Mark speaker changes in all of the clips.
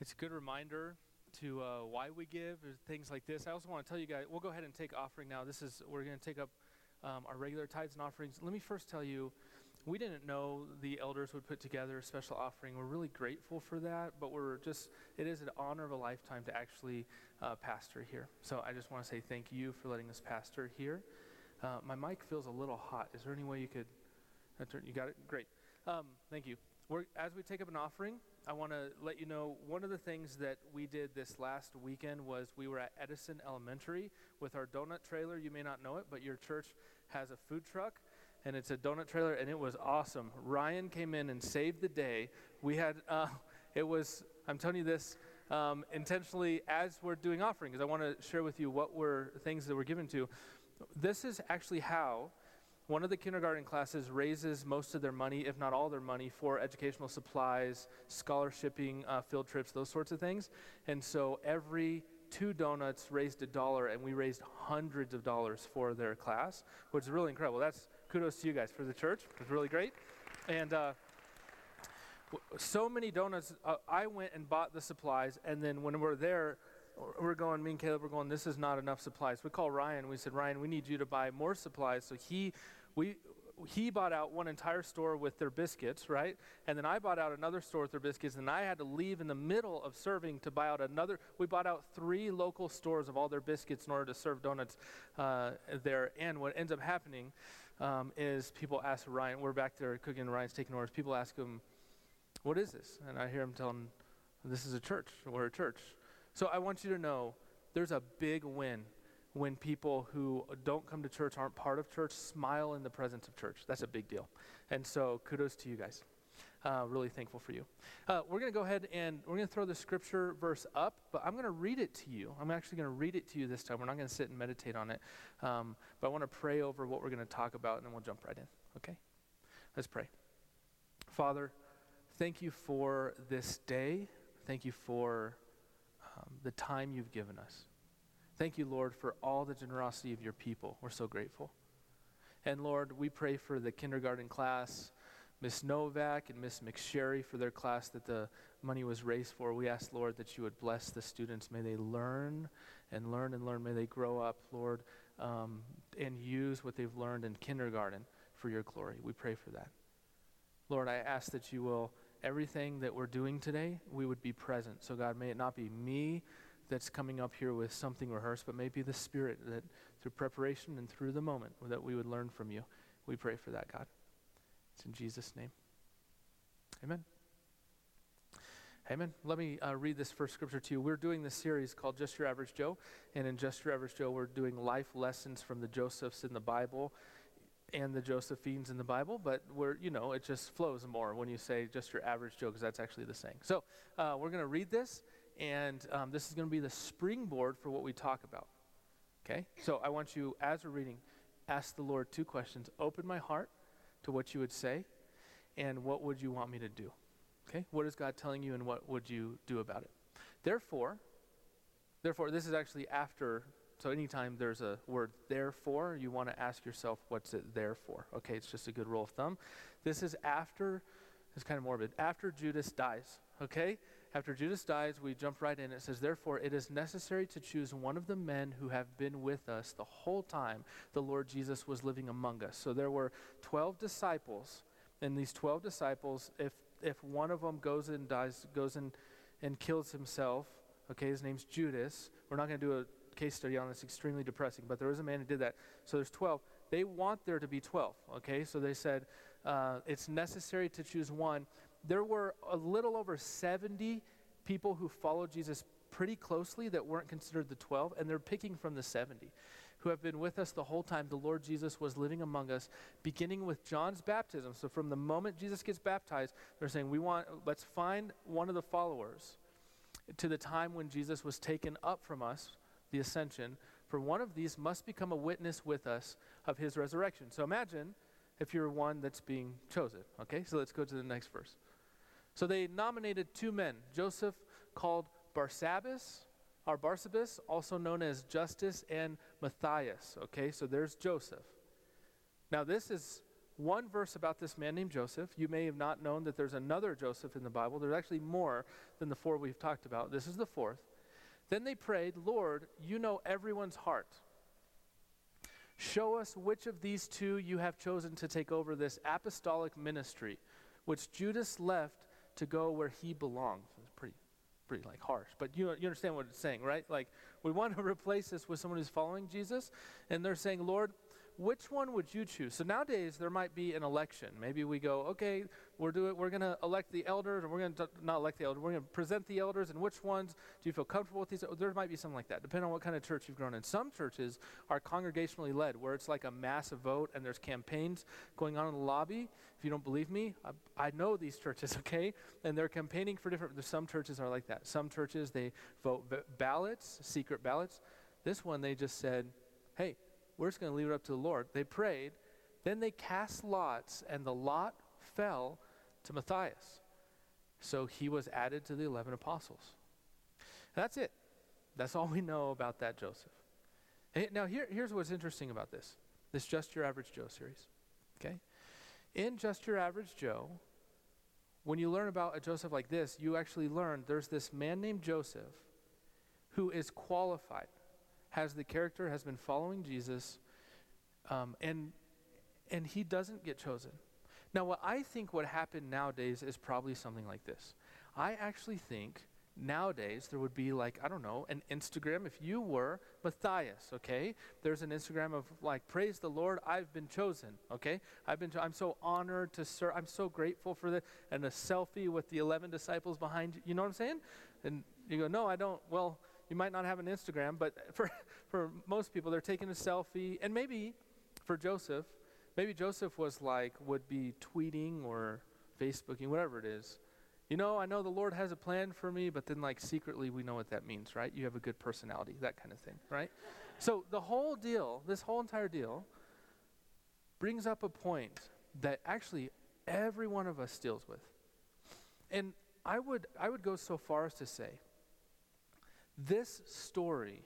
Speaker 1: It's a good reminder to uh, why we give things like this. I also want to tell you guys, we'll go ahead and take offering now. This is, we're going to take up um, our regular tithes and offerings. Let me first tell you, we didn't know the elders would put together a special offering. We're really grateful for that, but we're just, it is an honor of a lifetime to actually uh, pastor here. So I just want to say thank you for letting us pastor here. Uh, my mic feels a little hot. Is there any way you could, uh, you got it? Great. Um, thank you. We're, as we take up an offering, I want to let you know one of the things that we did this last weekend was we were at Edison Elementary with our donut trailer. You may not know it, but your church has a food truck and it's a donut trailer and it was awesome. Ryan came in and saved the day. We had, uh, it was, I'm telling you this um, intentionally as we're doing offering because I want to share with you what were things that were given to. This is actually how one of the kindergarten classes raises most of their money, if not all their money, for educational supplies, scholarshiping, uh, field trips, those sorts of things. And so every two donuts raised a dollar, and we raised hundreds of dollars for their class, which is really incredible. That's kudos to you guys for the church. It was really great. And uh, so many donuts. Uh, I went and bought the supplies, and then when we're there, we're going, me and Caleb were going, this is not enough supplies. We called Ryan. We said, Ryan, we need you to buy more supplies. So he we, he bought out one entire store with their biscuits, right? And then I bought out another store with their biscuits, and I had to leave in the middle of serving to buy out another. We bought out three local stores of all their biscuits in order to serve donuts uh, there. And what ends up happening um, is people ask Ryan, we're back there cooking, Ryan's taking orders. People ask him, What is this? And I hear him telling, This is a church. We're a church. So I want you to know there's a big win when people who don't come to church, aren't part of church, smile in the presence of church. That's a big deal. And so kudos to you guys. Uh, really thankful for you. Uh, we're going to go ahead and we're going to throw the scripture verse up, but I'm going to read it to you. I'm actually going to read it to you this time. We're not going to sit and meditate on it, um, but I want to pray over what we're going to talk about, and then we'll jump right in. Okay? Let's pray. Father, thank you for this day. Thank you for um, the time you've given us. Thank you, Lord, for all the generosity of your people. We're so grateful. And Lord, we pray for the kindergarten class, Miss Novak and Miss McSherry for their class that the money was raised for. We ask, Lord, that you would bless the students. May they learn and learn and learn. May they grow up, Lord, um, and use what they've learned in kindergarten for your glory. We pray for that. Lord, I ask that you will, everything that we're doing today, we would be present. So, God, may it not be me that's coming up here with something rehearsed, but maybe the Spirit that through preparation and through the moment that we would learn from you. We pray for that, God. It's in Jesus' name. Amen. Amen. Let me uh, read this first scripture to you. We're doing this series called Just Your Average Joe. And in Just Your Average Joe, we're doing life lessons from the Josephs in the Bible and the Josephines in the Bible. But we're, you know, it just flows more when you say just your average Joe, because that's actually the saying. So uh, we're going to read this and um, this is going to be the springboard for what we talk about. Okay? So I want you, as we're reading, ask the Lord two questions. Open my heart to what you would say, and what would you want me to do? Okay? What is God telling you, and what would you do about it? Therefore, therefore, this is actually after. So anytime there's a word therefore, you want to ask yourself, what's it there for? Okay, it's just a good rule of thumb. This is after, it's kind of morbid, after Judas dies. Okay? After Judas dies, we jump right in. It says, Therefore, it is necessary to choose one of the men who have been with us the whole time the Lord Jesus was living among us. So there were 12 disciples, and these 12 disciples, if, if one of them goes and dies, goes and, and kills himself, okay, his name's Judas. We're not going to do a case study on this, extremely depressing, but there was a man who did that. So there's 12. They want there to be 12, okay? So they said, uh, it's necessary to choose one there were a little over 70 people who followed Jesus pretty closely that weren't considered the 12, and they're picking from the 70 who have been with us the whole time the Lord Jesus was living among us, beginning with John's baptism. So from the moment Jesus gets baptized, they're saying, We want, let's find one of the followers to the time when Jesus was taken up from us, the ascension. For one of these must become a witness with us of his resurrection. So imagine if you're one that's being chosen. Okay, so let's go to the next verse. So they nominated two men, Joseph called Barsabbas, or Barsabas, also known as Justus, and Matthias. Okay, so there's Joseph. Now, this is one verse about this man named Joseph. You may have not known that there's another Joseph in the Bible. There's actually more than the four we've talked about. This is the fourth. Then they prayed, Lord, you know everyone's heart. Show us which of these two you have chosen to take over this apostolic ministry, which Judas left to go where he belongs. It's pretty, pretty like harsh, but you, you understand what it's saying, right? Like we want to replace this with someone who's following Jesus, and they're saying, Lord, which one would you choose? So nowadays there might be an election. Maybe we go, okay, we're doing, we're going to elect the elders, and we're going to not elect the elders. We're going to present the elders, and which ones do you feel comfortable with? These oh, there might be something like that, depending on what kind of church you've grown in. Some churches are congregationally led, where it's like a massive vote, and there's campaigns going on in the lobby. If you don't believe me, I, I know these churches, okay, and they're campaigning for different. Some churches are like that. Some churches they vote ballots, secret ballots. This one they just said, hey we're just going to leave it up to the Lord. They prayed. Then they cast lots, and the lot fell to Matthias. So he was added to the 11 apostles. And that's it. That's all we know about that Joseph. now, here, here's what's interesting about this this Just Your Average Joe series. Okay? In Just Your Average Joe, when you learn about a Joseph like this, you actually learn there's this man named Joseph who is qualified has the character, has been following Jesus, um, and and he doesn't get chosen. Now, what I think would happen nowadays is probably something like this. I actually think nowadays there would be like i don't know an instagram. If you were matthias okay there's an instagram of like praise the lord i've been chosen okay? I've been cho- i'm so honored to serve i'm so grateful for the and a selfie with the 11 disciples behind you. You know what i'm saying? And you go no i don't. Well you might not have an Instagram, but for, for most people, they're taking a selfie. And maybe for Joseph, maybe Joseph was like, would be tweeting or Facebooking, whatever it is. You know, I know the Lord has a plan for me, but then, like, secretly, we know what that means, right? You have a good personality, that kind of thing, right? so, the whole deal, this whole entire deal, brings up a point that actually every one of us deals with. And I would, I would go so far as to say this story,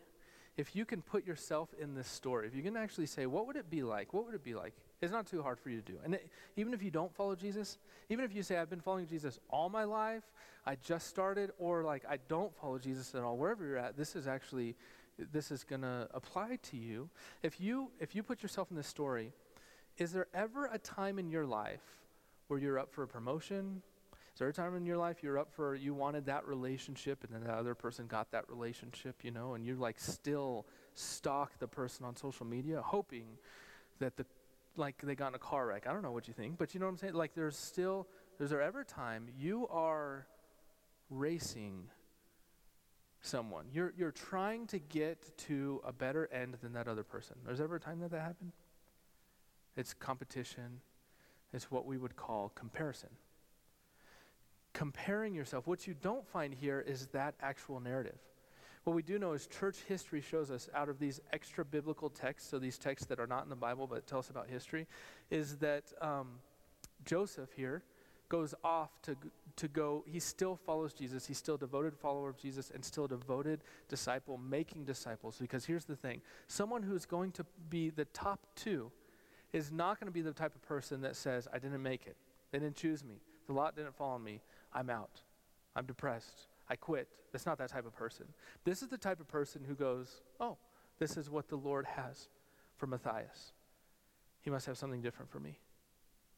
Speaker 1: if you can put yourself in this story, if you can actually say, what would it be like? What would it be like? It's not too hard for you to do. And it, even if you don't follow Jesus, even if you say, I've been following Jesus all my life, I just started, or like I don't follow Jesus at all, wherever you're at, this is actually, this is going to apply to you. If you, if you put yourself in this story, is there ever a time in your life where you're up for a promotion, is there a time in your life you're up for, you wanted that relationship and then that other person got that relationship, you know, and you like still stalk the person on social media hoping that the, like they got in a car wreck. I don't know what you think, but you know what I'm saying? Like there's still, is there ever time you are racing someone? You're, you're trying to get to a better end than that other person. There's ever a time that that happened? It's competition. It's what we would call comparison comparing yourself. What you don't find here is that actual narrative. What we do know is church history shows us out of these extra biblical texts, so these texts that are not in the Bible but tell us about history, is that um, Joseph here goes off to, to go, he still follows Jesus. He's still a devoted follower of Jesus and still a devoted disciple, making disciples. Because here's the thing someone who's going to be the top two is not going to be the type of person that says, I didn't make it. They didn't choose me. The lot didn't fall on me. I'm out. I'm depressed. I quit. That's not that type of person. This is the type of person who goes, Oh, this is what the Lord has for Matthias. He must have something different for me.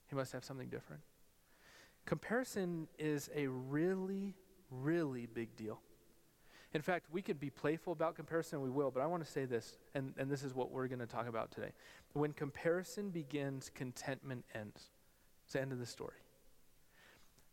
Speaker 1: He must have something different. Comparison is a really, really big deal. In fact, we could be playful about comparison, we will, but I want to say this, and, and this is what we're going to talk about today. When comparison begins, contentment ends. It's the end of the story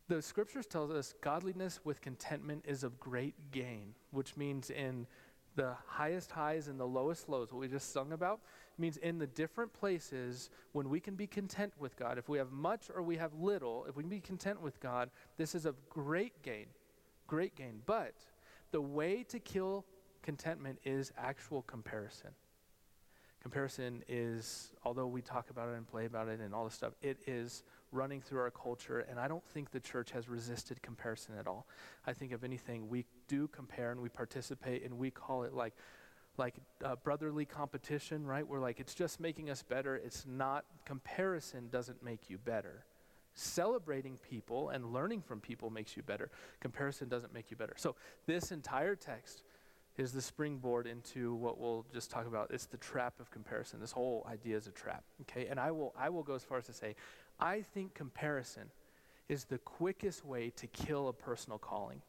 Speaker 1: the scriptures tells us godliness with contentment is of great gain, which means in the highest highs and the lowest lows, what we just sung about, means in the different places when we can be content with God, if we have much or we have little, if we can be content with God, this is of great gain. Great gain. But the way to kill contentment is actual comparison. Comparison is, although we talk about it and play about it and all this stuff, it is running through our culture, and I don't think the church has resisted comparison at all. I think, if anything, we do compare and we participate and we call it like, like uh, brotherly competition, right? We're like, it's just making us better. It's not, comparison doesn't make you better. Celebrating people and learning from people makes you better. Comparison doesn't make you better. So, this entire text is the springboard into what we'll just talk about. It's the trap of comparison. This whole idea is a trap. Okay? And I will I will go as far as to say, I think comparison is the quickest way to kill a personal calling.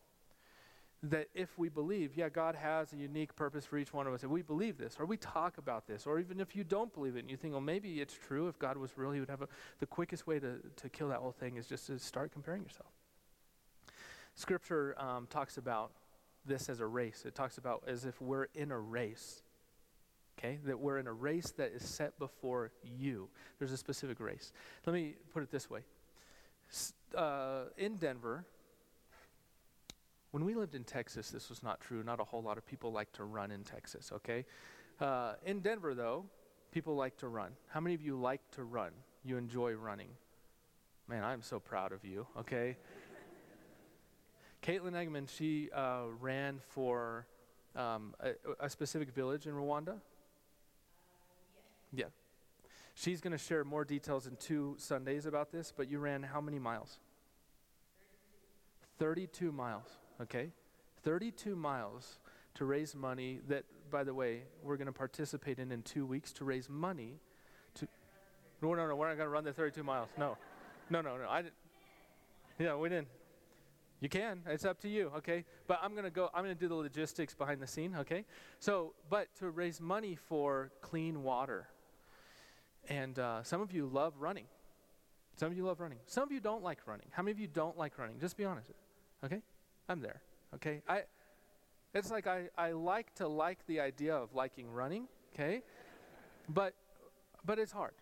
Speaker 1: That if we believe, yeah, God has a unique purpose for each one of us, and we believe this, or we talk about this, or even if you don't believe it and you think, well, maybe it's true, if God was real, he would have a, the quickest way to, to kill that whole thing is just to start comparing yourself. Scripture um, talks about this as a race. It talks about as if we're in a race. Okay? That we're in a race that is set before you. There's a specific race. Let me put it this way. Uh, in Denver, when we lived in Texas, this was not true. Not a whole lot of people like to run in Texas, okay? Uh, in Denver, though, people like to run. How many of you like to run? You enjoy running? Man, I'm so proud of you, okay? Caitlin Eggman, she uh, ran for um, a, a, specific village in Rwanda. Uh,
Speaker 2: yeah.
Speaker 1: yeah. She's going to share more details in two Sundays about this, but you ran how many miles? 32 miles, okay? 32 miles to raise money that, by the way, we're going to participate in in two weeks to raise money to. No, no, no, we're not going to run the 32 miles. No. No, no, no. I didn't. Yeah, we didn't. You can. It's up to you, okay? But I'm going to go, I'm going to do the logistics behind the scene, okay? So, but to raise money for clean water. And uh, some of you love running. Some of you love running. Some of you don't like running. How many of you don't like running? Just be honest, okay? I'm there, okay? I, it's like I, I like to like the idea of liking running, okay? But, but it's hard.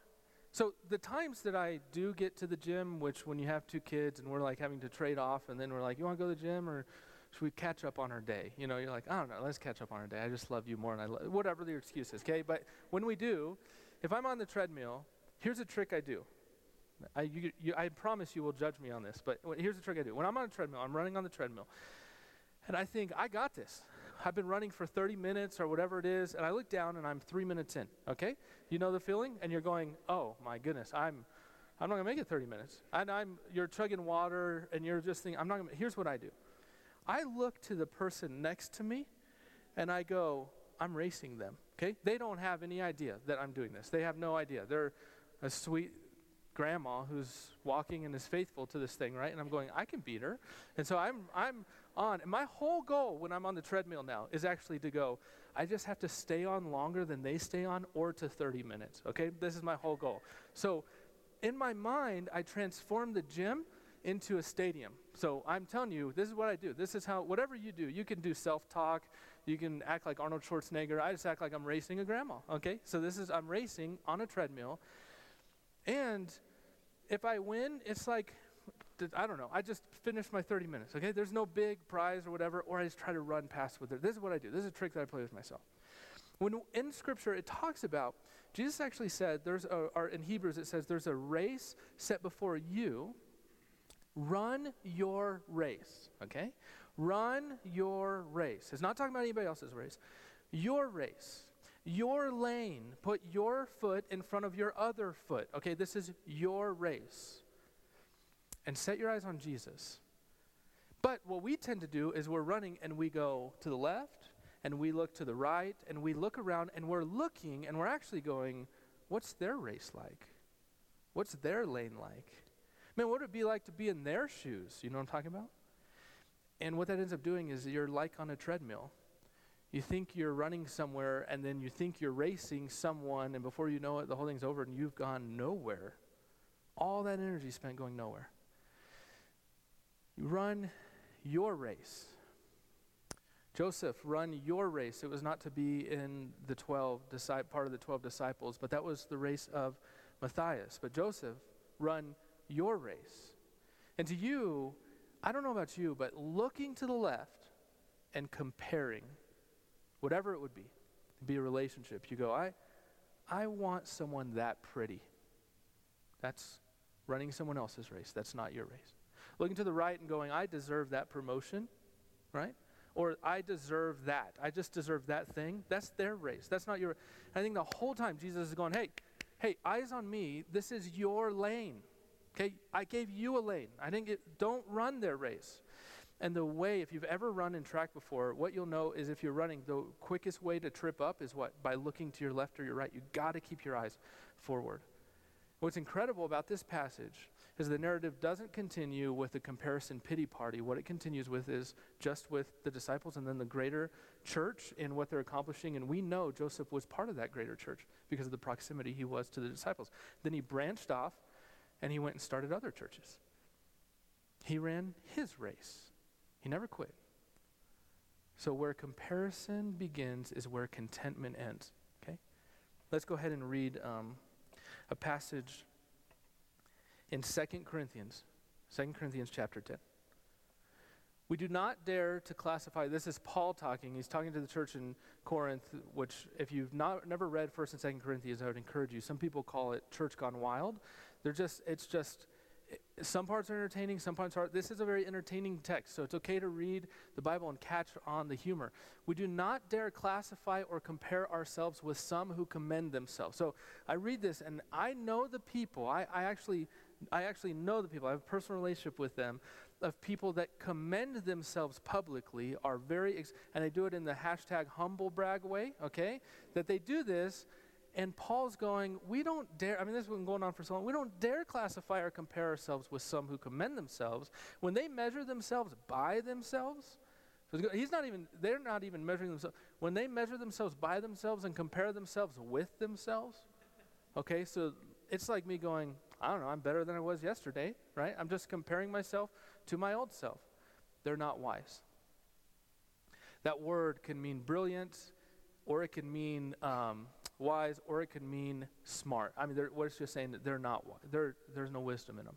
Speaker 1: So the times that I do get to the gym, which when you have two kids and we're like having to trade off, and then we're like, you want to go to the gym or should we catch up on our day? You know, you're like, I don't know, let's catch up on our day. I just love you more, and I lo-, whatever the excuse is, okay? But when we do, if I'm on the treadmill, here's a trick I do. I, you, you, I promise you will judge me on this, but here's the trick I do. When I'm on a treadmill, I'm running on the treadmill, and I think I got this. I've been running for 30 minutes or whatever it is, and I look down and I'm three minutes in. Okay, you know the feeling, and you're going, "Oh my goodness, I'm, I'm not gonna make it 30 minutes." And I'm, you're chugging water, and you're just thinking, "I'm not gonna." Here's what I do. I look to the person next to me, and I go, "I'm racing them." Okay, they don't have any idea that I'm doing this. They have no idea. They're a sweet grandma who's walking and is faithful to this thing, right? And I'm going, I can beat her. And so I'm, I'm on. And my whole goal when I'm on the treadmill now is actually to go, I just have to stay on longer than they stay on or to 30 minutes, okay? This is my whole goal. So in my mind, I transform the gym into a stadium. So I'm telling you, this is what I do. This is how, whatever you do, you can do self talk, you can act like Arnold Schwarzenegger. I just act like I'm racing a grandma, okay? So this is, I'm racing on a treadmill. And if I win, it's like I don't know. I just finished my 30 minutes, okay? There's no big prize or whatever, or I just try to run past with it. This is what I do. This is a trick that I play with myself. When in Scripture it talks about, Jesus actually said, there's a, or in Hebrews it says, there's a race set before you. Run your race, okay? Run your race. It's not talking about anybody else's race. Your race. Your lane. Put your foot in front of your other foot. Okay, this is your race and set your eyes on Jesus. But what we tend to do is we're running and we go to the left and we look to the right and we look around and we're looking and we're actually going, what's their race like? What's their lane like? Man, what would it be like to be in their shoes? You know what I'm talking about? And what that ends up doing is you're like on a treadmill. You think you're running somewhere and then you think you're racing someone, and before you know it, the whole thing's over and you've gone nowhere. All that energy spent going nowhere. You Run your race. Joseph, run your race. It was not to be in the 12, part of the 12 disciples, but that was the race of Matthias. But Joseph, run your race. And to you, I don't know about you, but looking to the left and comparing, whatever it would be, be a relationship, you go, I, I want someone that pretty. That's running someone else's race. That's not your race looking to the right and going, I deserve that promotion, right? or I deserve that. I just deserve that thing. That's their race. That's not your. I think the whole time Jesus is going, hey, hey, eyes on me. This is your lane. Okay, I gave you a lane. I didn't get. Don't run their race. And the way, if you've ever run in track before, what you'll know is if you're running, the quickest way to trip up is what? By looking to your left or your right. You've got to keep your eyes forward. What's incredible about this passage is the narrative doesn't continue with the comparison pity party. What it continues with is just with the disciples and then the greater church and what they're accomplishing. And we know Joseph was part of that greater church because of the proximity he was to the disciples. Then he branched off and he went and started other churches. He ran his race. He never quit. So, where comparison begins is where contentment ends. Okay? Let's go ahead and read um, a passage in 2 Corinthians, 2 Corinthians chapter 10. We do not dare to classify, this is Paul talking. He's talking to the church in Corinth, which, if you've not, never read 1st and 2nd Corinthians, I would encourage you. Some people call it church gone wild. They're just, it's just some parts are entertaining, some parts are. This is a very entertaining text, so it's okay to read the Bible and catch on the humor. We do not dare classify or compare ourselves with some who commend themselves. So I read this, and I know the people. I, I actually, I actually know the people. I have a personal relationship with them. Of people that commend themselves publicly are very, ex- and they do it in the hashtag humble brag way. Okay, that they do this and Paul's going, we don't dare, I mean, this has been going on for so long, we don't dare classify or compare ourselves with some who commend themselves. When they measure themselves by themselves, he's not even, they're not even measuring themselves. When they measure themselves by themselves and compare themselves with themselves, okay, so it's like me going, I don't know, I'm better than I was yesterday, right? I'm just comparing myself to my old self. They're not wise. That word can mean brilliant, or it can mean um, wise, or it could mean smart. I mean, what it's just saying that they're not wise. there's no wisdom in them.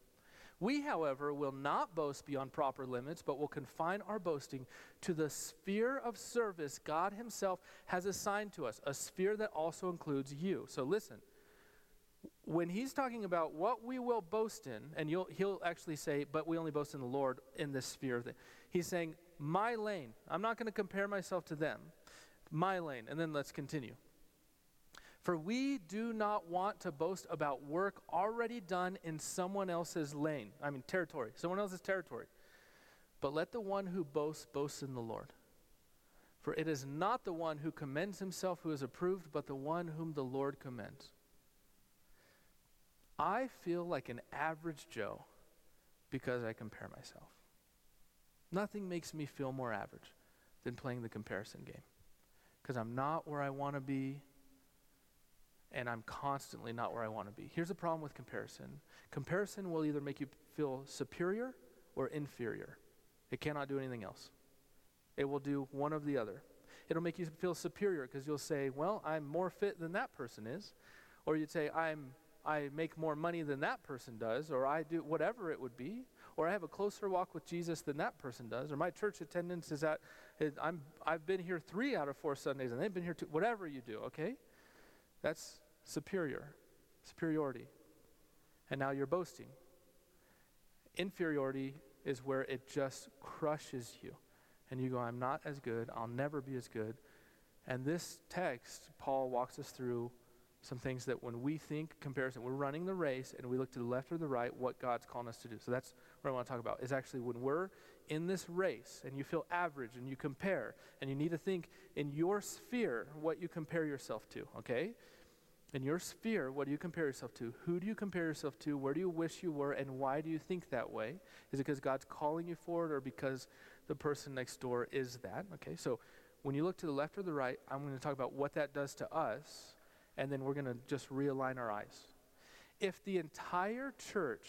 Speaker 1: We, however, will not boast beyond proper limits, but will confine our boasting to the sphere of service God Himself has assigned to us, a sphere that also includes you. So listen, when He's talking about what we will boast in, and He'll actually say, but we only boast in the Lord in this sphere, He's saying, my lane. I'm not going to compare myself to them. My lane. And then let's continue. For we do not want to boast about work already done in someone else's lane. I mean, territory, someone else's territory. But let the one who boasts boast in the Lord. For it is not the one who commends himself who is approved, but the one whom the Lord commends. I feel like an average Joe because I compare myself. Nothing makes me feel more average than playing the comparison game because I'm not where I want to be and I'm constantly not where I want to be. Here's the problem with comparison comparison will either make you feel superior or inferior, it cannot do anything else. It will do one of the other. It'll make you feel superior because you'll say, Well, I'm more fit than that person is. Or you'd say, I'm, I make more money than that person does, or I do whatever it would be, or I have a closer walk with Jesus than that person does, or my church attendance is at, I'm, I've been here three out of four Sundays, and they've been here two, whatever you do, okay? That's superior, superiority. And now you're boasting. Inferiority is where it just crushes you. And you go, I'm not as good. I'll never be as good. And this text, Paul walks us through some things that when we think comparison, we're running the race and we look to the left or the right, what God's calling us to do. So that's what I want to talk about. Is actually when we're in this race and you feel average and you compare, and you need to think in your sphere what you compare yourself to, okay? In your sphere, what do you compare yourself to? Who do you compare yourself to? Where do you wish you were? And why do you think that way? Is it because God's calling you for it or because the person next door is that? Okay, so when you look to the left or the right, I'm going to talk about what that does to us, and then we're going to just realign our eyes. If the entire church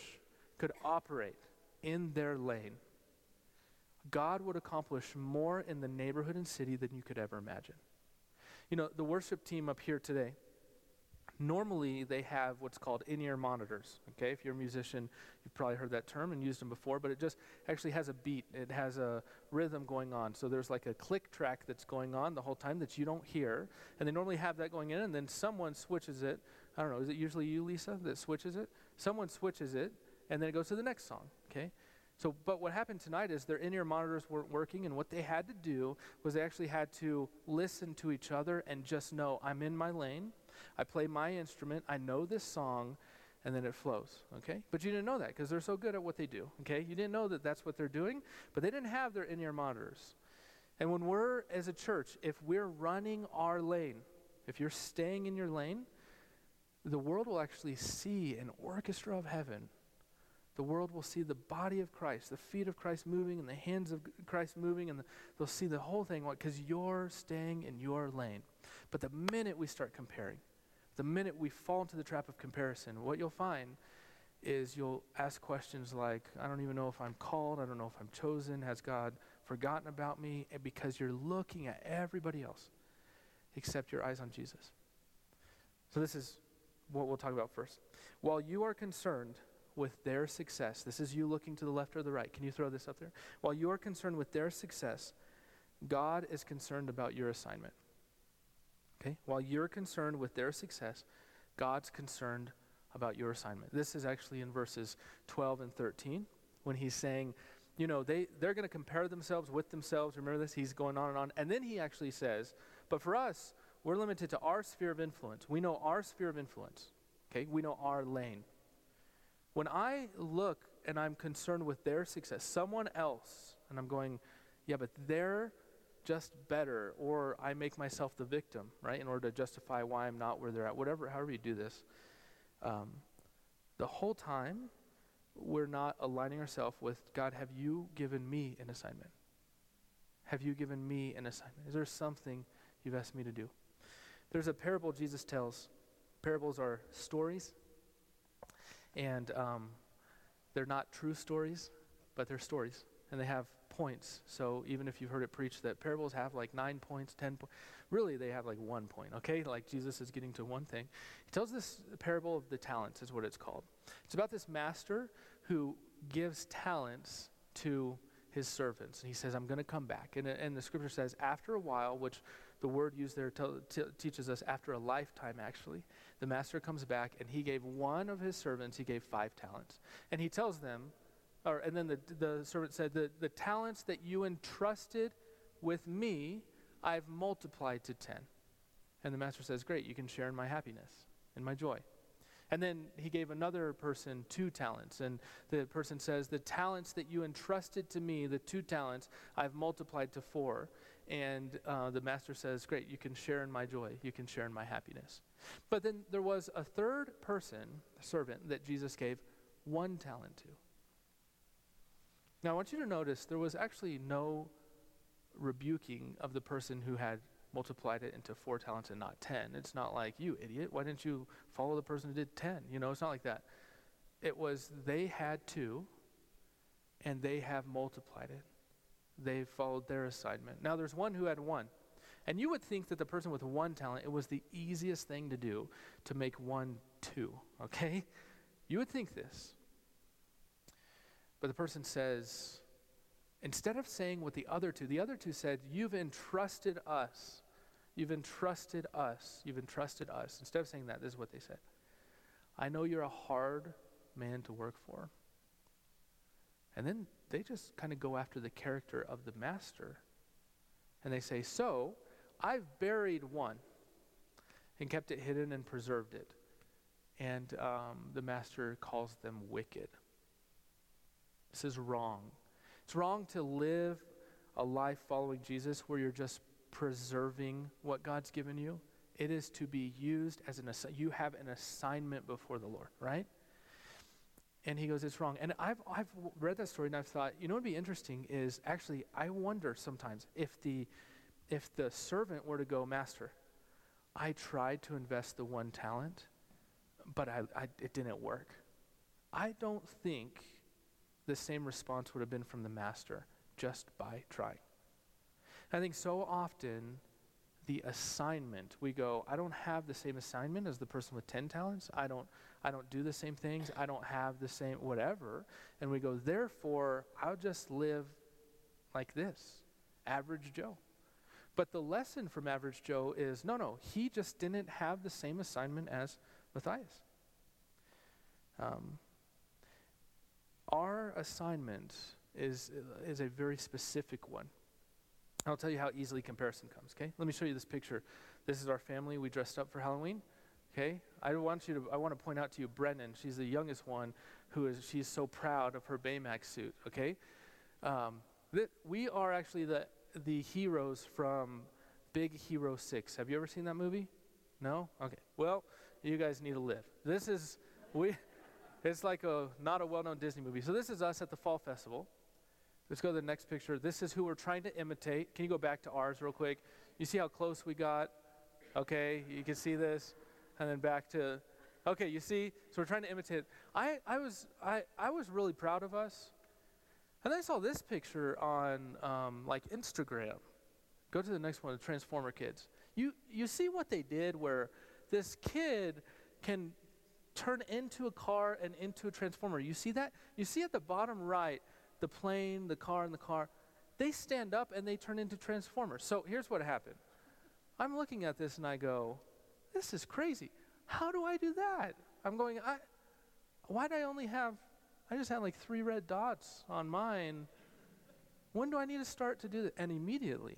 Speaker 1: could operate in their lane, God would accomplish more in the neighborhood and city than you could ever imagine. You know, the worship team up here today, normally they have what's called in-ear monitors. Okay, if you're a musician, you've probably heard that term and used them before, but it just actually has a beat. It has a rhythm going on. So there's like a click track that's going on the whole time that you don't hear, and they normally have that going in, and then someone switches it. I don't know. Is it usually you, Lisa, that switches it? Someone switches it, and then it goes to the next song. Okay. So, but what happened tonight is their in ear monitors weren't working, and what they had to do was they actually had to listen to each other and just know I'm in my lane, I play my instrument, I know this song, and then it flows, okay? But you didn't know that because they're so good at what they do, okay? You didn't know that that's what they're doing, but they didn't have their in ear monitors. And when we're, as a church, if we're running our lane, if you're staying in your lane, the world will actually see an orchestra of heaven the world will see the body of Christ, the feet of Christ moving, and the hands of Christ moving, and the, they'll see the whole thing because you're staying in your lane. But the minute we start comparing, the minute we fall into the trap of comparison, what you'll find is you'll ask questions like, I don't even know if I'm called, I don't know if I'm chosen, has God forgotten about me? And because you're looking at everybody else except your eyes on Jesus. So, this is what we'll talk about first. While you are concerned with their success, this is you looking to the left or the right. Can you throw this up there? While you are concerned with their success, God is concerned about your assignment. Okay? While you're concerned with their success, God's concerned about your assignment. This is actually in verses 12 and 13 when he's saying, you know, they, they're going to compare themselves with themselves. Remember this? He's going on and on. And then he actually says, but for us, we're limited to our sphere of influence. We know our sphere of influence. Okay? We know our lane. When I look and I'm concerned with their success, someone else, and I'm going, yeah, but they're just better, or I make myself the victim, right, in order to justify why I'm not where they're at, whatever, however you do this. Um, the whole time, we're not aligning ourselves with God, have you given me an assignment? Have you given me an assignment? Is there something you've asked me to do? There's a parable Jesus tells. Parables are stories and um, they're not true stories, but they're stories, and they have points. So even if you've heard it preached that parables have like nine points, ten points, really they have like one point, okay? Like Jesus is getting to one thing. He tells this parable of the talents, is what it's called. It's about this master who gives talents to his servants. And he says, I'm going to come back. And, and the scripture says, after a while, which the word used there t- teaches us after a lifetime, actually, the master comes back and he gave one of his servants, he gave five talents. And he tells them, or, and then the, the servant said, the, the talents that you entrusted with me, I've multiplied to ten. And the master says, Great, you can share in my happiness and my joy. And then he gave another person two talents. And the person says, The talents that you entrusted to me, the two talents, I've multiplied to four. And uh, the master says, Great, you can share in my joy. You can share in my happiness. But then there was a third person, servant, that Jesus gave one talent to. Now, I want you to notice there was actually no rebuking of the person who had multiplied it into four talents and not ten. It's not like, you idiot, why didn't you follow the person who did ten? You know, it's not like that. It was they had two and they have multiplied it they followed their assignment. Now, there's one who had one. And you would think that the person with one talent, it was the easiest thing to do to make one two, okay? You would think this. But the person says, instead of saying what the other two, the other two said, You've entrusted us. You've entrusted us. You've entrusted us. Instead of saying that, this is what they said I know you're a hard man to work for. And then they just kind of go after the character of the master. And they say, So, I've buried one and kept it hidden and preserved it. And um, the master calls them wicked. This is wrong. It's wrong to live a life following Jesus where you're just preserving what God's given you. It is to be used as an assignment. You have an assignment before the Lord, right? And he goes, It's wrong. And I've, I've read that story and I've thought, you know what would be interesting is actually, I wonder sometimes if the, if the servant were to go, Master, I tried to invest the one talent, but I, I, it didn't work. I don't think the same response would have been from the master just by trying. I think so often the assignment, we go, I don't have the same assignment as the person with 10 talents. I don't I don't do the same things. I don't have the same whatever. And we go, therefore, I'll just live like this, average Joe. But the lesson from average Joe is no, no, he just didn't have the same assignment as Matthias. Um, our assignment is, is a very specific one. I'll tell you how easily comparison comes, okay? Let me show you this picture. This is our family. We dressed up for Halloween, okay? I want you to, I want to point out to you Brennan. She's the youngest one who is, she's so proud of her Baymax suit, okay? Um, that we are actually the, the heroes from Big Hero 6. Have you ever seen that movie? No? Okay. Well, you guys need to live. This is, we, it's like a, not a well-known Disney movie. So this is us at the Fall Festival. Let's go to the next picture. This is who we're trying to imitate. Can you go back to ours real quick? You see how close we got? Okay, you can see this. And then back to, okay, you see? So we're trying to imitate. I, I, was, I, I was really proud of us. And I saw this picture on um, like Instagram. Go to the next one, the Transformer Kids. You, you see what they did where this kid can turn into a car and into a transformer. You see that? You see at the bottom right, the plane, the car, and the car. They stand up and they turn into transformers. So here's what happened. I'm looking at this and I go, this is crazy. How do I do that? I'm going, I, why do I only have, I just had like three red dots on mine. When do I need to start to do that? And immediately,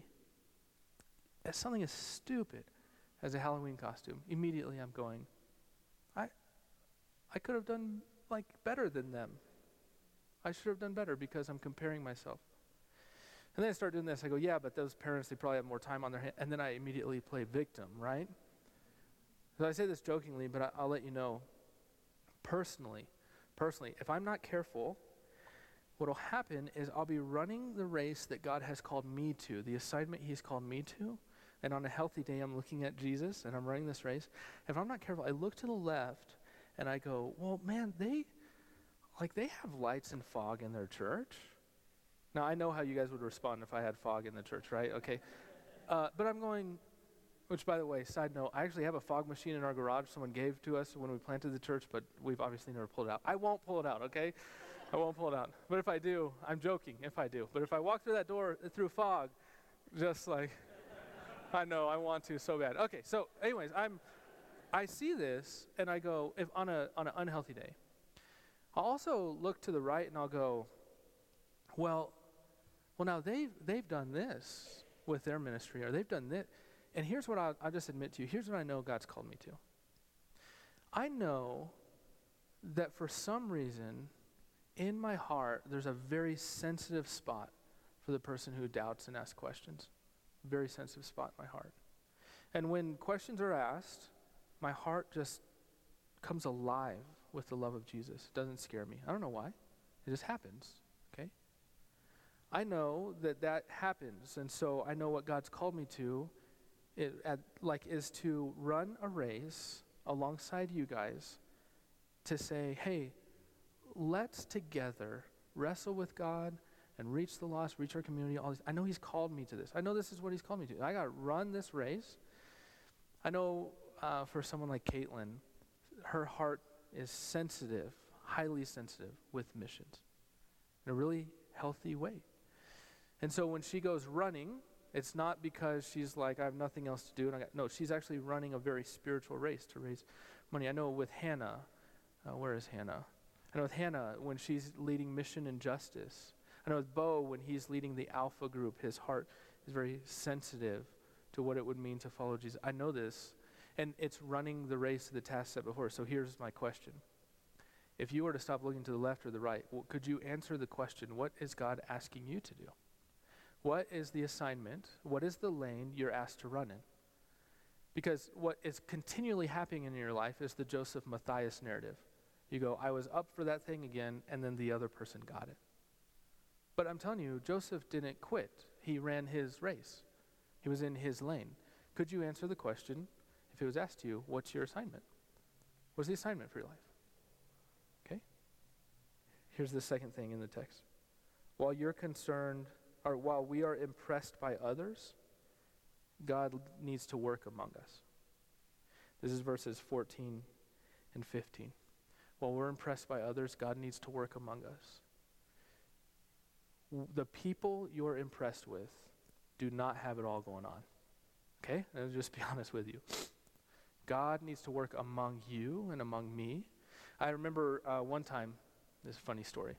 Speaker 1: as something as stupid as a Halloween costume, immediately I'm going, I could have done like better than them. I should have done better because I'm comparing myself. And then I start doing this. I go, yeah, but those parents, they probably have more time on their hands. And then I immediately play victim, right? So I say this jokingly, but I, I'll let you know. Personally, personally, if I'm not careful, what will happen is I'll be running the race that God has called me to, the assignment He's called me to. And on a healthy day, I'm looking at Jesus and I'm running this race. If I'm not careful, I look to the left and I go, well, man, they, like, they have lights and fog in their church. Now, I know how you guys would respond if I had fog in the church, right? Okay. Uh, but I'm going, which, by the way, side note, I actually have a fog machine in our garage someone gave to us when we planted the church, but we've obviously never pulled it out. I won't pull it out, okay? I won't pull it out. But if I do, I'm joking if I do. But if I walk through that door through fog, just like, I know, I want to so bad. Okay, so, anyways, I'm, I see this and I go, if on, a, on an unhealthy day, I'll also look to the right and I'll go, well, well now they've, they've done this with their ministry or they've done this. And here's what I'll, I'll just admit to you. Here's what I know God's called me to. I know that for some reason in my heart, there's a very sensitive spot for the person who doubts and asks questions. Very sensitive spot in my heart. And when questions are asked, my heart just comes alive with the love of Jesus. It doesn't scare me. I don't know why. It just happens, okay? I know that that happens, and so I know what God's called me to, it, at, like, is to run a race alongside you guys to say, hey, let's together wrestle with God and reach the lost, reach our community. All these. I know He's called me to this. I know this is what He's called me to. I got to run this race. I know uh, for someone like Caitlin, her heart is sensitive, highly sensitive with missions in a really healthy way. And so when she goes running, it's not because she's like, I have nothing else to do. And I got, no, she's actually running a very spiritual race to raise money. I know with Hannah, uh, where is Hannah? I know with Hannah, when she's leading mission and justice. I know with Bo, when he's leading the Alpha group, his heart is very sensitive to what it would mean to follow Jesus. I know this and it's running the race of the task set before. So here's my question. If you were to stop looking to the left or the right, well, could you answer the question, what is God asking you to do? What is the assignment? What is the lane you're asked to run in? Because what is continually happening in your life is the Joseph Matthias narrative. You go, I was up for that thing again, and then the other person got it. But I'm telling you, Joseph didn't quit. He ran his race, he was in his lane. Could you answer the question, if it was asked to you, what's your assignment? What's the assignment for your life? Okay? Here's the second thing in the text. While you're concerned, or while we are impressed by others, God needs to work among us. This is verses 14 and 15. While we're impressed by others, God needs to work among us. The people you're impressed with do not have it all going on. Okay? I'll just be honest with you. God needs to work among you and among me. I remember uh, one time, this funny story.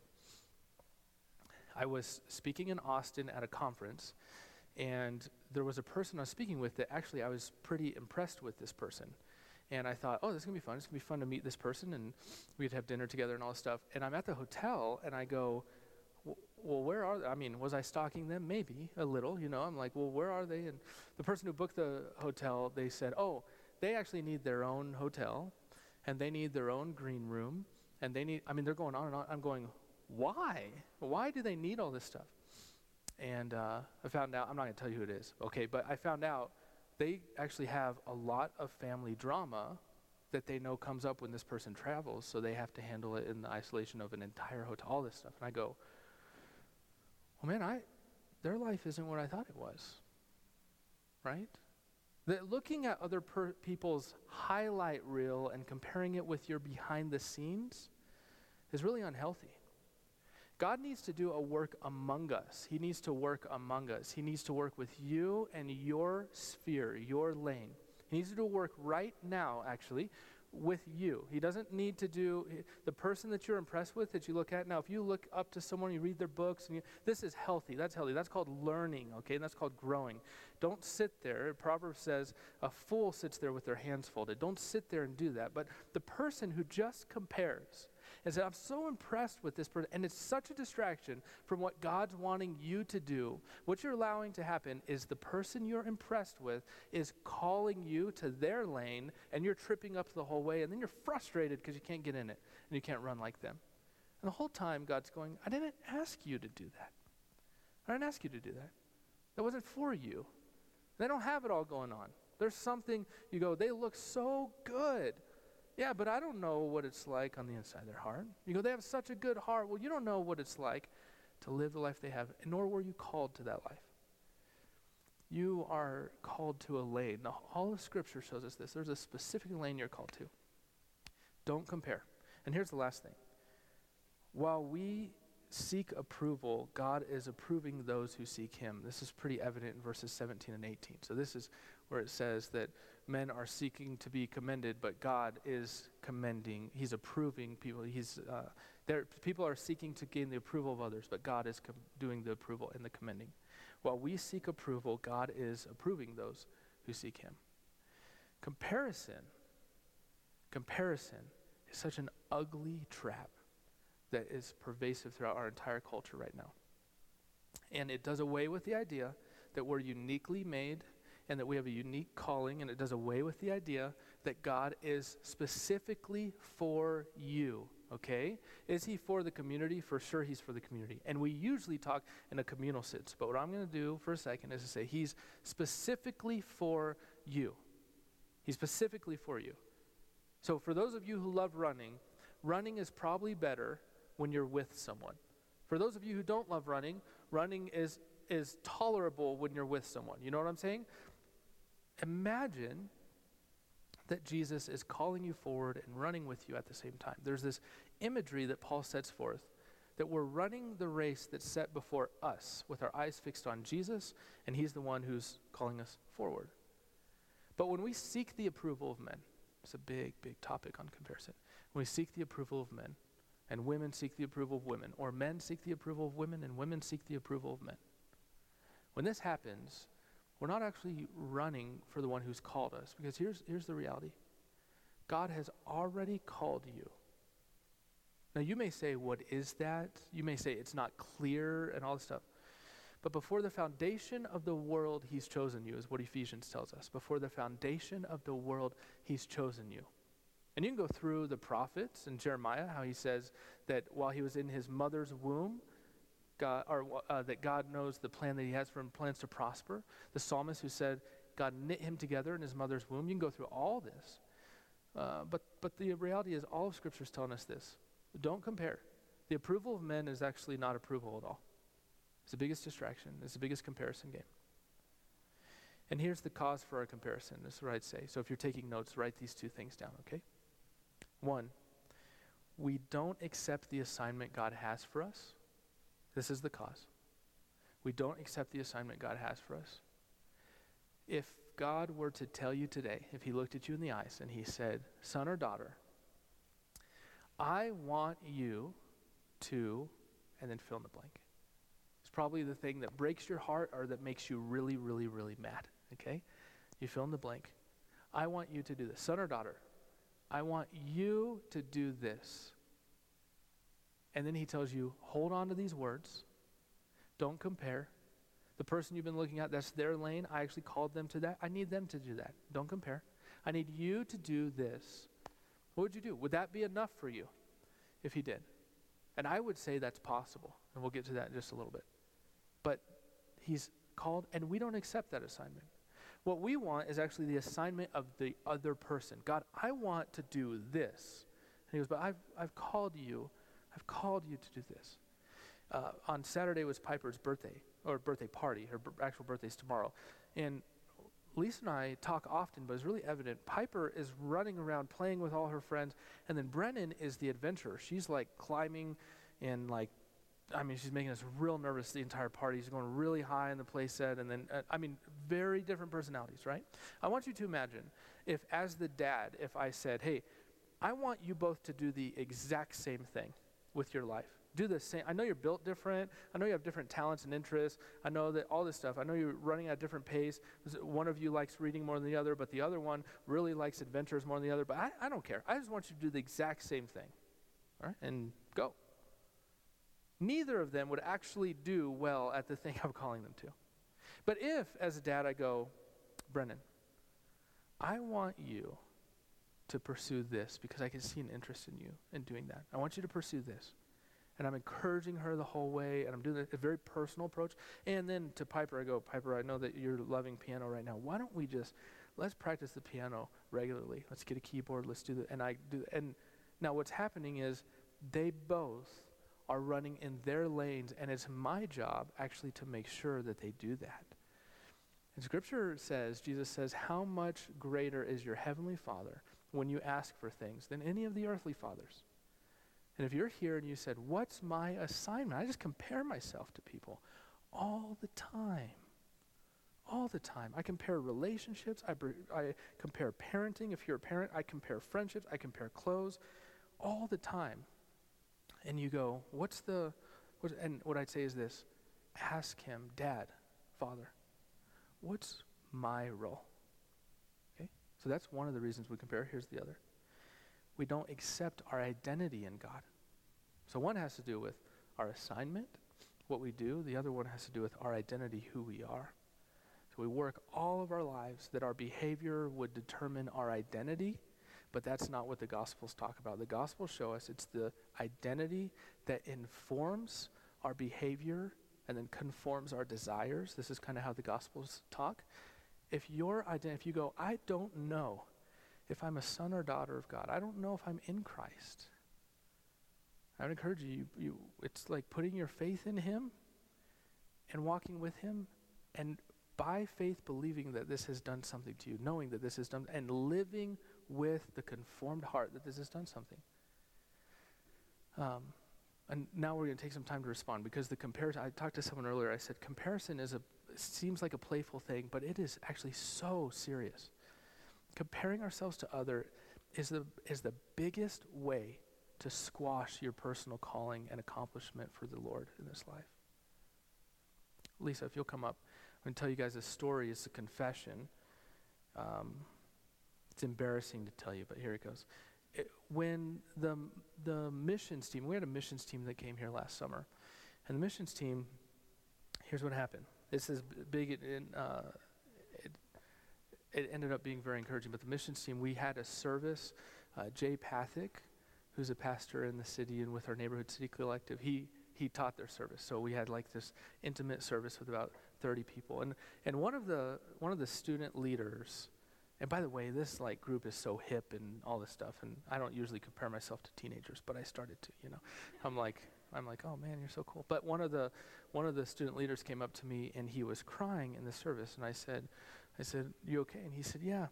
Speaker 1: I was speaking in Austin at a conference, and there was a person I was speaking with that actually I was pretty impressed with this person. And I thought, oh, this is going to be fun. It's going to be fun to meet this person, and we'd have dinner together and all this stuff. And I'm at the hotel, and I go, well, where are they? I mean, was I stalking them? Maybe a little, you know. I'm like, well, where are they? And the person who booked the hotel, they said, oh, they actually need their own hotel, and they need their own green room, and they need, I mean, they're going on and on. I'm going, why? Why do they need all this stuff? And uh, I found out, I'm not going to tell you who it is, okay, but I found out they actually have a lot of family drama that they know comes up when this person travels, so they have to handle it in the isolation of an entire hotel, all this stuff. And I go, well, man, I, their life isn't what I thought it was, right? That looking at other per- people's highlight reel and comparing it with your behind the scenes is really unhealthy. God needs to do a work among us. He needs to work among us. He needs to work with you and your sphere, your lane. He needs to do a work right now, actually, with you. He doesn't need to do the person that you're impressed with that you look at. Now, if you look up to someone, you read their books, and you, this is healthy. That's healthy. That's called learning, okay? And that's called growing. Don't sit there. Proverbs says a fool sits there with their hands folded. Don't sit there and do that. But the person who just compares, and said, I'm so impressed with this person. And it's such a distraction from what God's wanting you to do. What you're allowing to happen is the person you're impressed with is calling you to their lane, and you're tripping up the whole way. And then you're frustrated because you can't get in it and you can't run like them. And the whole time, God's going, I didn't ask you to do that. I didn't ask you to do that. That wasn't for you. They don't have it all going on. There's something, you go, they look so good. Yeah, but I don't know what it's like on the inside of their heart. You go, they have such a good heart. Well, you don't know what it's like to live the life they have, nor were you called to that life. You are called to a lane. Now, all of Scripture shows us this. There's a specific lane you're called to. Don't compare. And here's the last thing. While we seek approval, God is approving those who seek Him. This is pretty evident in verses 17 and 18. So, this is where it says that men are seeking to be commended, but God is commending. He's approving people. He's uh, there. People are seeking to gain the approval of others, but God is com- doing the approval and the commending. While we seek approval, God is approving those who seek Him. Comparison, comparison is such an ugly trap that is pervasive throughout our entire culture right now. And it does away with the idea that we're uniquely made and that we have a unique calling, and it does away with the idea that God is specifically for you. Okay? Is he for the community? For sure, he's for the community. And we usually talk in a communal sense. But what I'm going to do for a second is to say he's specifically for you. He's specifically for you. So, for those of you who love running, running is probably better when you're with someone. For those of you who don't love running, running is, is tolerable when you're with someone. You know what I'm saying? Imagine that Jesus is calling you forward and running with you at the same time. There's this imagery that Paul sets forth that we're running the race that's set before us with our eyes fixed on Jesus, and He's the one who's calling us forward. But when we seek the approval of men, it's a big, big topic on comparison. When we seek the approval of men, and women seek the approval of women, or men seek the approval of women, and women seek the approval of men. When this happens, we're not actually running for the one who's called us. Because here's, here's the reality God has already called you. Now, you may say, What is that? You may say it's not clear and all this stuff. But before the foundation of the world, He's chosen you, is what Ephesians tells us. Before the foundation of the world, He's chosen you. And you can go through the prophets and Jeremiah, how he says that while he was in his mother's womb, God, or uh, that God knows the plan that He has for him, plans to prosper. The psalmist who said God knit him together in his mother's womb. You can go through all this, uh, but but the reality is, all of Scripture is telling us this: don't compare. The approval of men is actually not approval at all. It's the biggest distraction. It's the biggest comparison game. And here's the cause for our comparison. This is what I'd say. So if you're taking notes, write these two things down, okay? One, we don't accept the assignment God has for us this is the cause. We don't accept the assignment God has for us. If God were to tell you today, if He looked at you in the eyes and He said, Son or daughter, I want you to, and then fill in the blank. It's probably the thing that breaks your heart or that makes you really, really, really mad. Okay? You fill in the blank. I want you to do this. Son or daughter, I want you to do this. And then he tells you, hold on to these words. Don't compare. The person you've been looking at, that's their lane. I actually called them to that. I need them to do that. Don't compare. I need you to do this. What would you do? Would that be enough for you if he did? And I would say that's possible. And we'll get to that in just a little bit. But he's called, and we don't accept that assignment. What we want is actually the assignment of the other person. God, I want to do this. And he goes, But I've, I've called you. I've called you to do this. Uh, on Saturday was Piper's birthday, or birthday party. Her b- actual birthday's tomorrow. And Lisa and I talk often, but it's really evident. Piper is running around playing with all her friends, and then Brennan is the adventurer. She's like climbing and like I mean, she's making us real nervous the entire party. She's going really high in the playset, and then, uh, I mean, very different personalities, right? I want you to imagine if, as the dad, if I said, hey, I want you both to do the exact same thing with your life. Do the same. I know you're built different. I know you have different talents and interests. I know that all this stuff. I know you're running at a different pace. One of you likes reading more than the other, but the other one really likes adventures more than the other. But I, I don't care. I just want you to do the exact same thing. All right? And go neither of them would actually do well at the thing I'm calling them to. But if, as a dad, I go, Brennan, I want you to pursue this because I can see an interest in you in doing that. I want you to pursue this. And I'm encouraging her the whole way, and I'm doing a very personal approach. And then to Piper, I go, Piper, I know that you're loving piano right now. Why don't we just let's practice the piano regularly? Let's get a keyboard. Let's do that. And I do. And now what's happening is they both are running in their lanes, and it's my job actually to make sure that they do that. And Scripture says, Jesus says, How much greater is your heavenly Father when you ask for things than any of the earthly fathers? And if you're here and you said, What's my assignment? I just compare myself to people all the time. All the time. I compare relationships. I, I compare parenting. If you're a parent, I compare friendships. I compare clothes all the time and you go, what's the, and what I'd say is this ask him, Dad, Father, what's my role? So that's one of the reasons we compare. Here's the other. We don't accept our identity in God. So one has to do with our assignment, what we do. The other one has to do with our identity, who we are. So we work all of our lives that our behavior would determine our identity but that's not what the Gospels talk about. The Gospels show us it's the identity that informs our behavior and then conforms our desires. This is kind of how the Gospels talk. If your identity, if you go, I don't know if I'm a son or daughter of God, I don't know if I'm in Christ. I would encourage you, you, you it's like putting your faith in Him and walking with Him and by faith believing that this has done something to you, knowing that this has done, and living with the conformed heart that this has done something. Um, and now we're going to take some time to respond because the comparison, I talked to someone earlier, I said comparison is a, seems like a playful thing, but it is actually so serious. Comparing ourselves to other is the, is the biggest way to squash your personal calling and accomplishment for the Lord in this life. Lisa, if you'll come up, I'm going to tell you guys a story. It's a confession. Um, it's embarrassing to tell you, but here it goes. It, when the, the missions team, we had a missions team that came here last summer, and the missions team, here's what happened. This is big, uh, it, it ended up being very encouraging, but the missions team, we had a service. Uh, Jay Pathak, who's a pastor in the city and with our neighborhood city collective, he, he taught their service. So we had like this intimate service with about 30 people. And, and one, of the, one of the student leaders, and by the way, this like group is so hip and all this stuff, and I don't usually compare myself to teenagers, but I started to. You know, I'm like, I'm like, oh man, you're so cool. But one of the one of the student leaders came up to me and he was crying in the service, and I said, I said, you okay? And he said, yeah.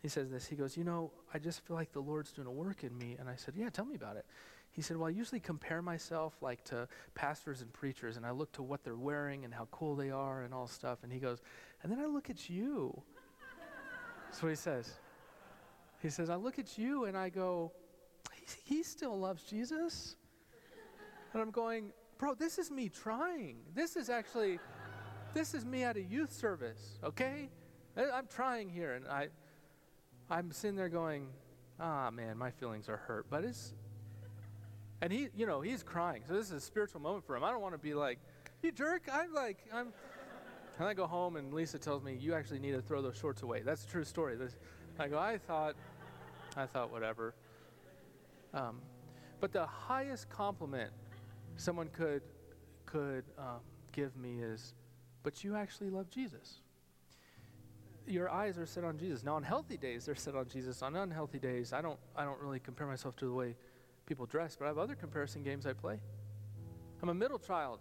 Speaker 1: He says this. He goes, you know, I just feel like the Lord's doing a work in me. And I said, yeah, tell me about it. He said, well, I usually compare myself like to pastors and preachers, and I look to what they're wearing and how cool they are and all stuff. And he goes, and then I look at you. That's what he says. He says, I look at you and I go, he, he still loves Jesus. And I'm going, bro, this is me trying. This is actually, this is me at a youth service, okay? I'm trying here. And I, I'm sitting there going, ah, man, my feelings are hurt. But it's, and he, you know, he's crying. So this is a spiritual moment for him. I don't want to be like, you jerk. I'm like, I'm, and I go home and Lisa tells me, you actually need to throw those shorts away. That's a true story. This, I go, I thought, I thought whatever. Um, but the highest compliment someone could could um, give me is, but you actually love Jesus. Your eyes are set on Jesus. Now, on healthy days, they're set on Jesus. On unhealthy days, I don't I don't really compare myself to the way people dress, but I have other comparison games I play. I'm a middle child,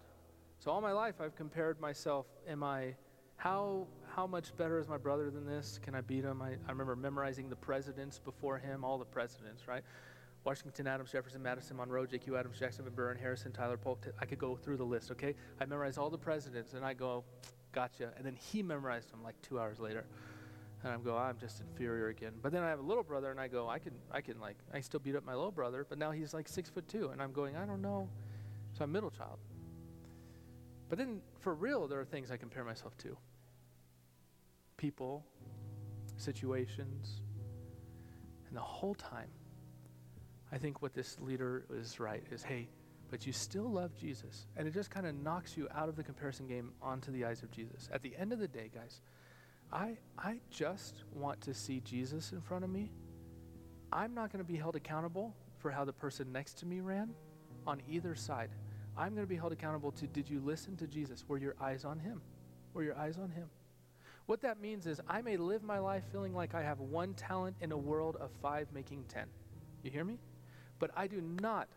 Speaker 1: so all my life I've compared myself. Am I how how much better is my brother than this? Can I beat him? I, I remember memorizing the presidents before him, all the presidents, right? Washington, Adams, Jefferson, Madison, Monroe, J.Q. Adams, Jackson, Van Buren, Harrison, Tyler, Polk. I could go through the list, okay? I memorized all the presidents, and I go, gotcha. And then he memorized them like two hours later. And I'm go, ah, I'm just inferior again. But then I have a little brother, and I go, I can, I can like, I still beat up my little brother, but now he's like six foot two, and I'm going, I don't know. So I'm middle child. But then, for real, there are things I compare myself to people, situations, and the whole time, I think what this leader is right is hey, but you still love Jesus. And it just kind of knocks you out of the comparison game onto the eyes of Jesus. At the end of the day, guys, I, I just want to see Jesus in front of me. I'm not going to be held accountable for how the person next to me ran on either side. I'm going to be held accountable to did you listen to Jesus? Were your eyes on him? Were your eyes on him? What that means is I may live my life feeling like I have one talent in a world of five making ten. You hear me? But I do not,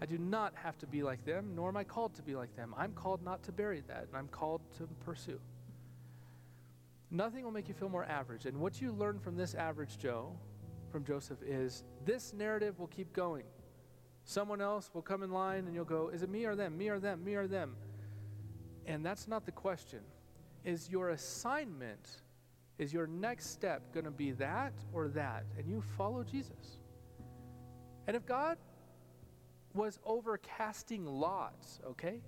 Speaker 1: I do not have to be like them, nor am I called to be like them. I'm called not to bury that, and I'm called to pursue. Nothing will make you feel more average. And what you learn from this average Joe, from Joseph, is this narrative will keep going. Someone else will come in line and you'll go, Is it me or them? Me or them? Me or them? And that's not the question. Is your assignment, is your next step going to be that or that? And you follow Jesus. And if God was over casting lots, okay,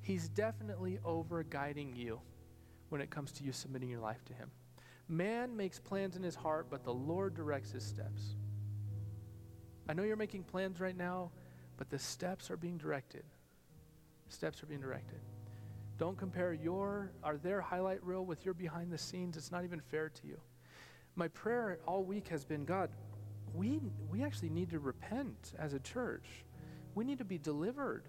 Speaker 1: He's definitely over guiding you when it comes to you submitting your life to Him. Man makes plans in his heart, but the Lord directs his steps. I know you're making plans right now, but the steps are being directed. Steps are being directed. Don't compare your or their highlight reel with your behind the scenes. It's not even fair to you. My prayer all week has been God, we, we actually need to repent as a church. We need to be delivered.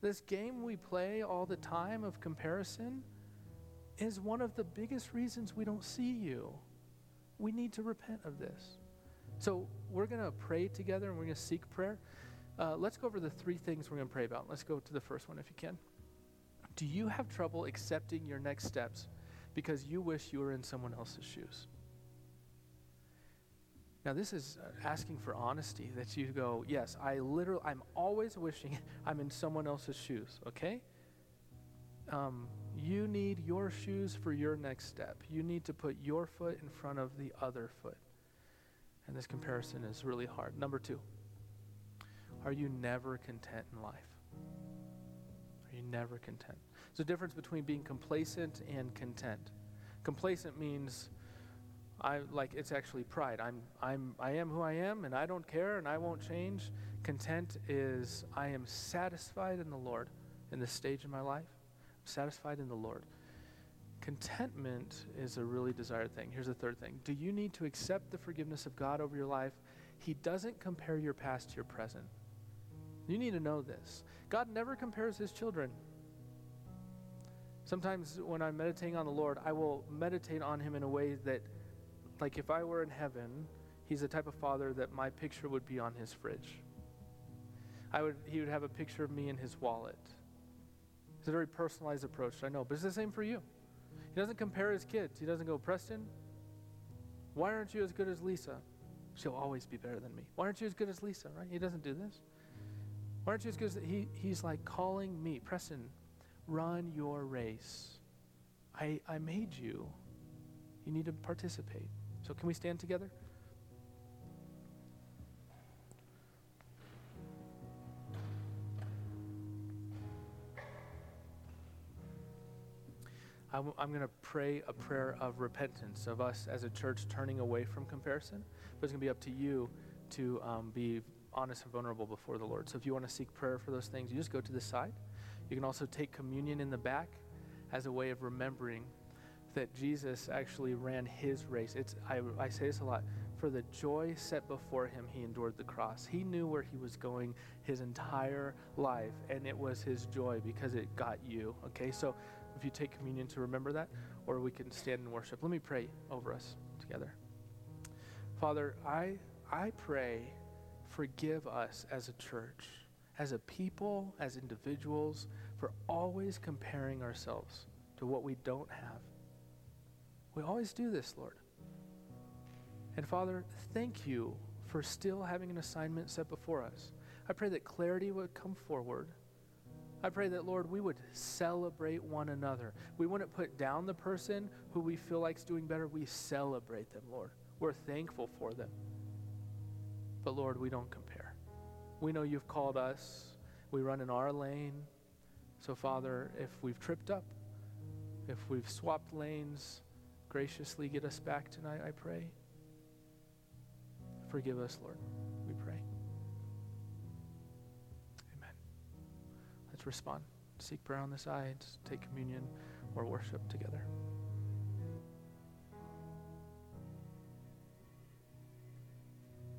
Speaker 1: This game we play all the time of comparison is one of the biggest reasons we don't see you. We need to repent of this. So we're going to pray together and we're going to seek prayer. Uh, let's go over the three things we're going to pray about. Let's go to the first one if you can. Do you have trouble accepting your next steps because you wish you were in someone else's shoes? Now, this is uh, asking for honesty that you go, yes, I literally, I'm always wishing I'm in someone else's shoes, okay? Um, you need your shoes for your next step. You need to put your foot in front of the other foot. And this comparison is really hard. Number two, are you never content in life? Are you never content? There's a difference between being complacent and content. Complacent means I like it's actually pride. I'm I'm I am who I am and I don't care and I won't change. Content is I am satisfied in the Lord in this stage in my life. I'm satisfied in the Lord. Contentment is a really desired thing. Here's the third thing. Do you need to accept the forgiveness of God over your life? He doesn't compare your past to your present. You need to know this. God never compares his children. Sometimes when I'm meditating on the Lord, I will meditate on him in a way that like if I were in heaven, he's the type of father that my picture would be on his fridge. I would, he would have a picture of me in his wallet. It's a very personalized approach, I know, but it's the same for you. He doesn't compare his kids. He doesn't go, Preston, why aren't you as good as Lisa? She'll always be better than me. Why aren't you as good as Lisa, right? He doesn't do this. Why aren't you as good as he, he's like calling me, Preston, run your race. I, I made you. You need to participate. So, can we stand together? I'm, I'm going to pray a prayer of repentance, of us as a church turning away from comparison. But it's going to be up to you to um, be honest and vulnerable before the Lord. So if you want to seek prayer for those things, you just go to the side. You can also take communion in the back as a way of remembering that Jesus actually ran his race. It's, I, I say this a lot. For the joy set before him, he endured the cross. He knew where he was going his entire life, and it was his joy because it got you. Okay, so if you take communion to remember that, or we can stand and worship. Let me pray over us together. Father, I, I pray, forgive us as a church, as a people, as individuals, for always comparing ourselves to what we don't have. We always do this, Lord. And Father, thank you for still having an assignment set before us. I pray that clarity would come forward. I pray that, Lord, we would celebrate one another. We wouldn't put down the person who we feel like is doing better. We celebrate them, Lord. We're thankful for them. But, Lord, we don't compare. We know you've called us, we run in our lane. So, Father, if we've tripped up, if we've swapped lanes, graciously get us back tonight, I pray. Forgive us, Lord, we pray. Amen. Let's respond. Seek prayer on the sides, take communion, or worship together.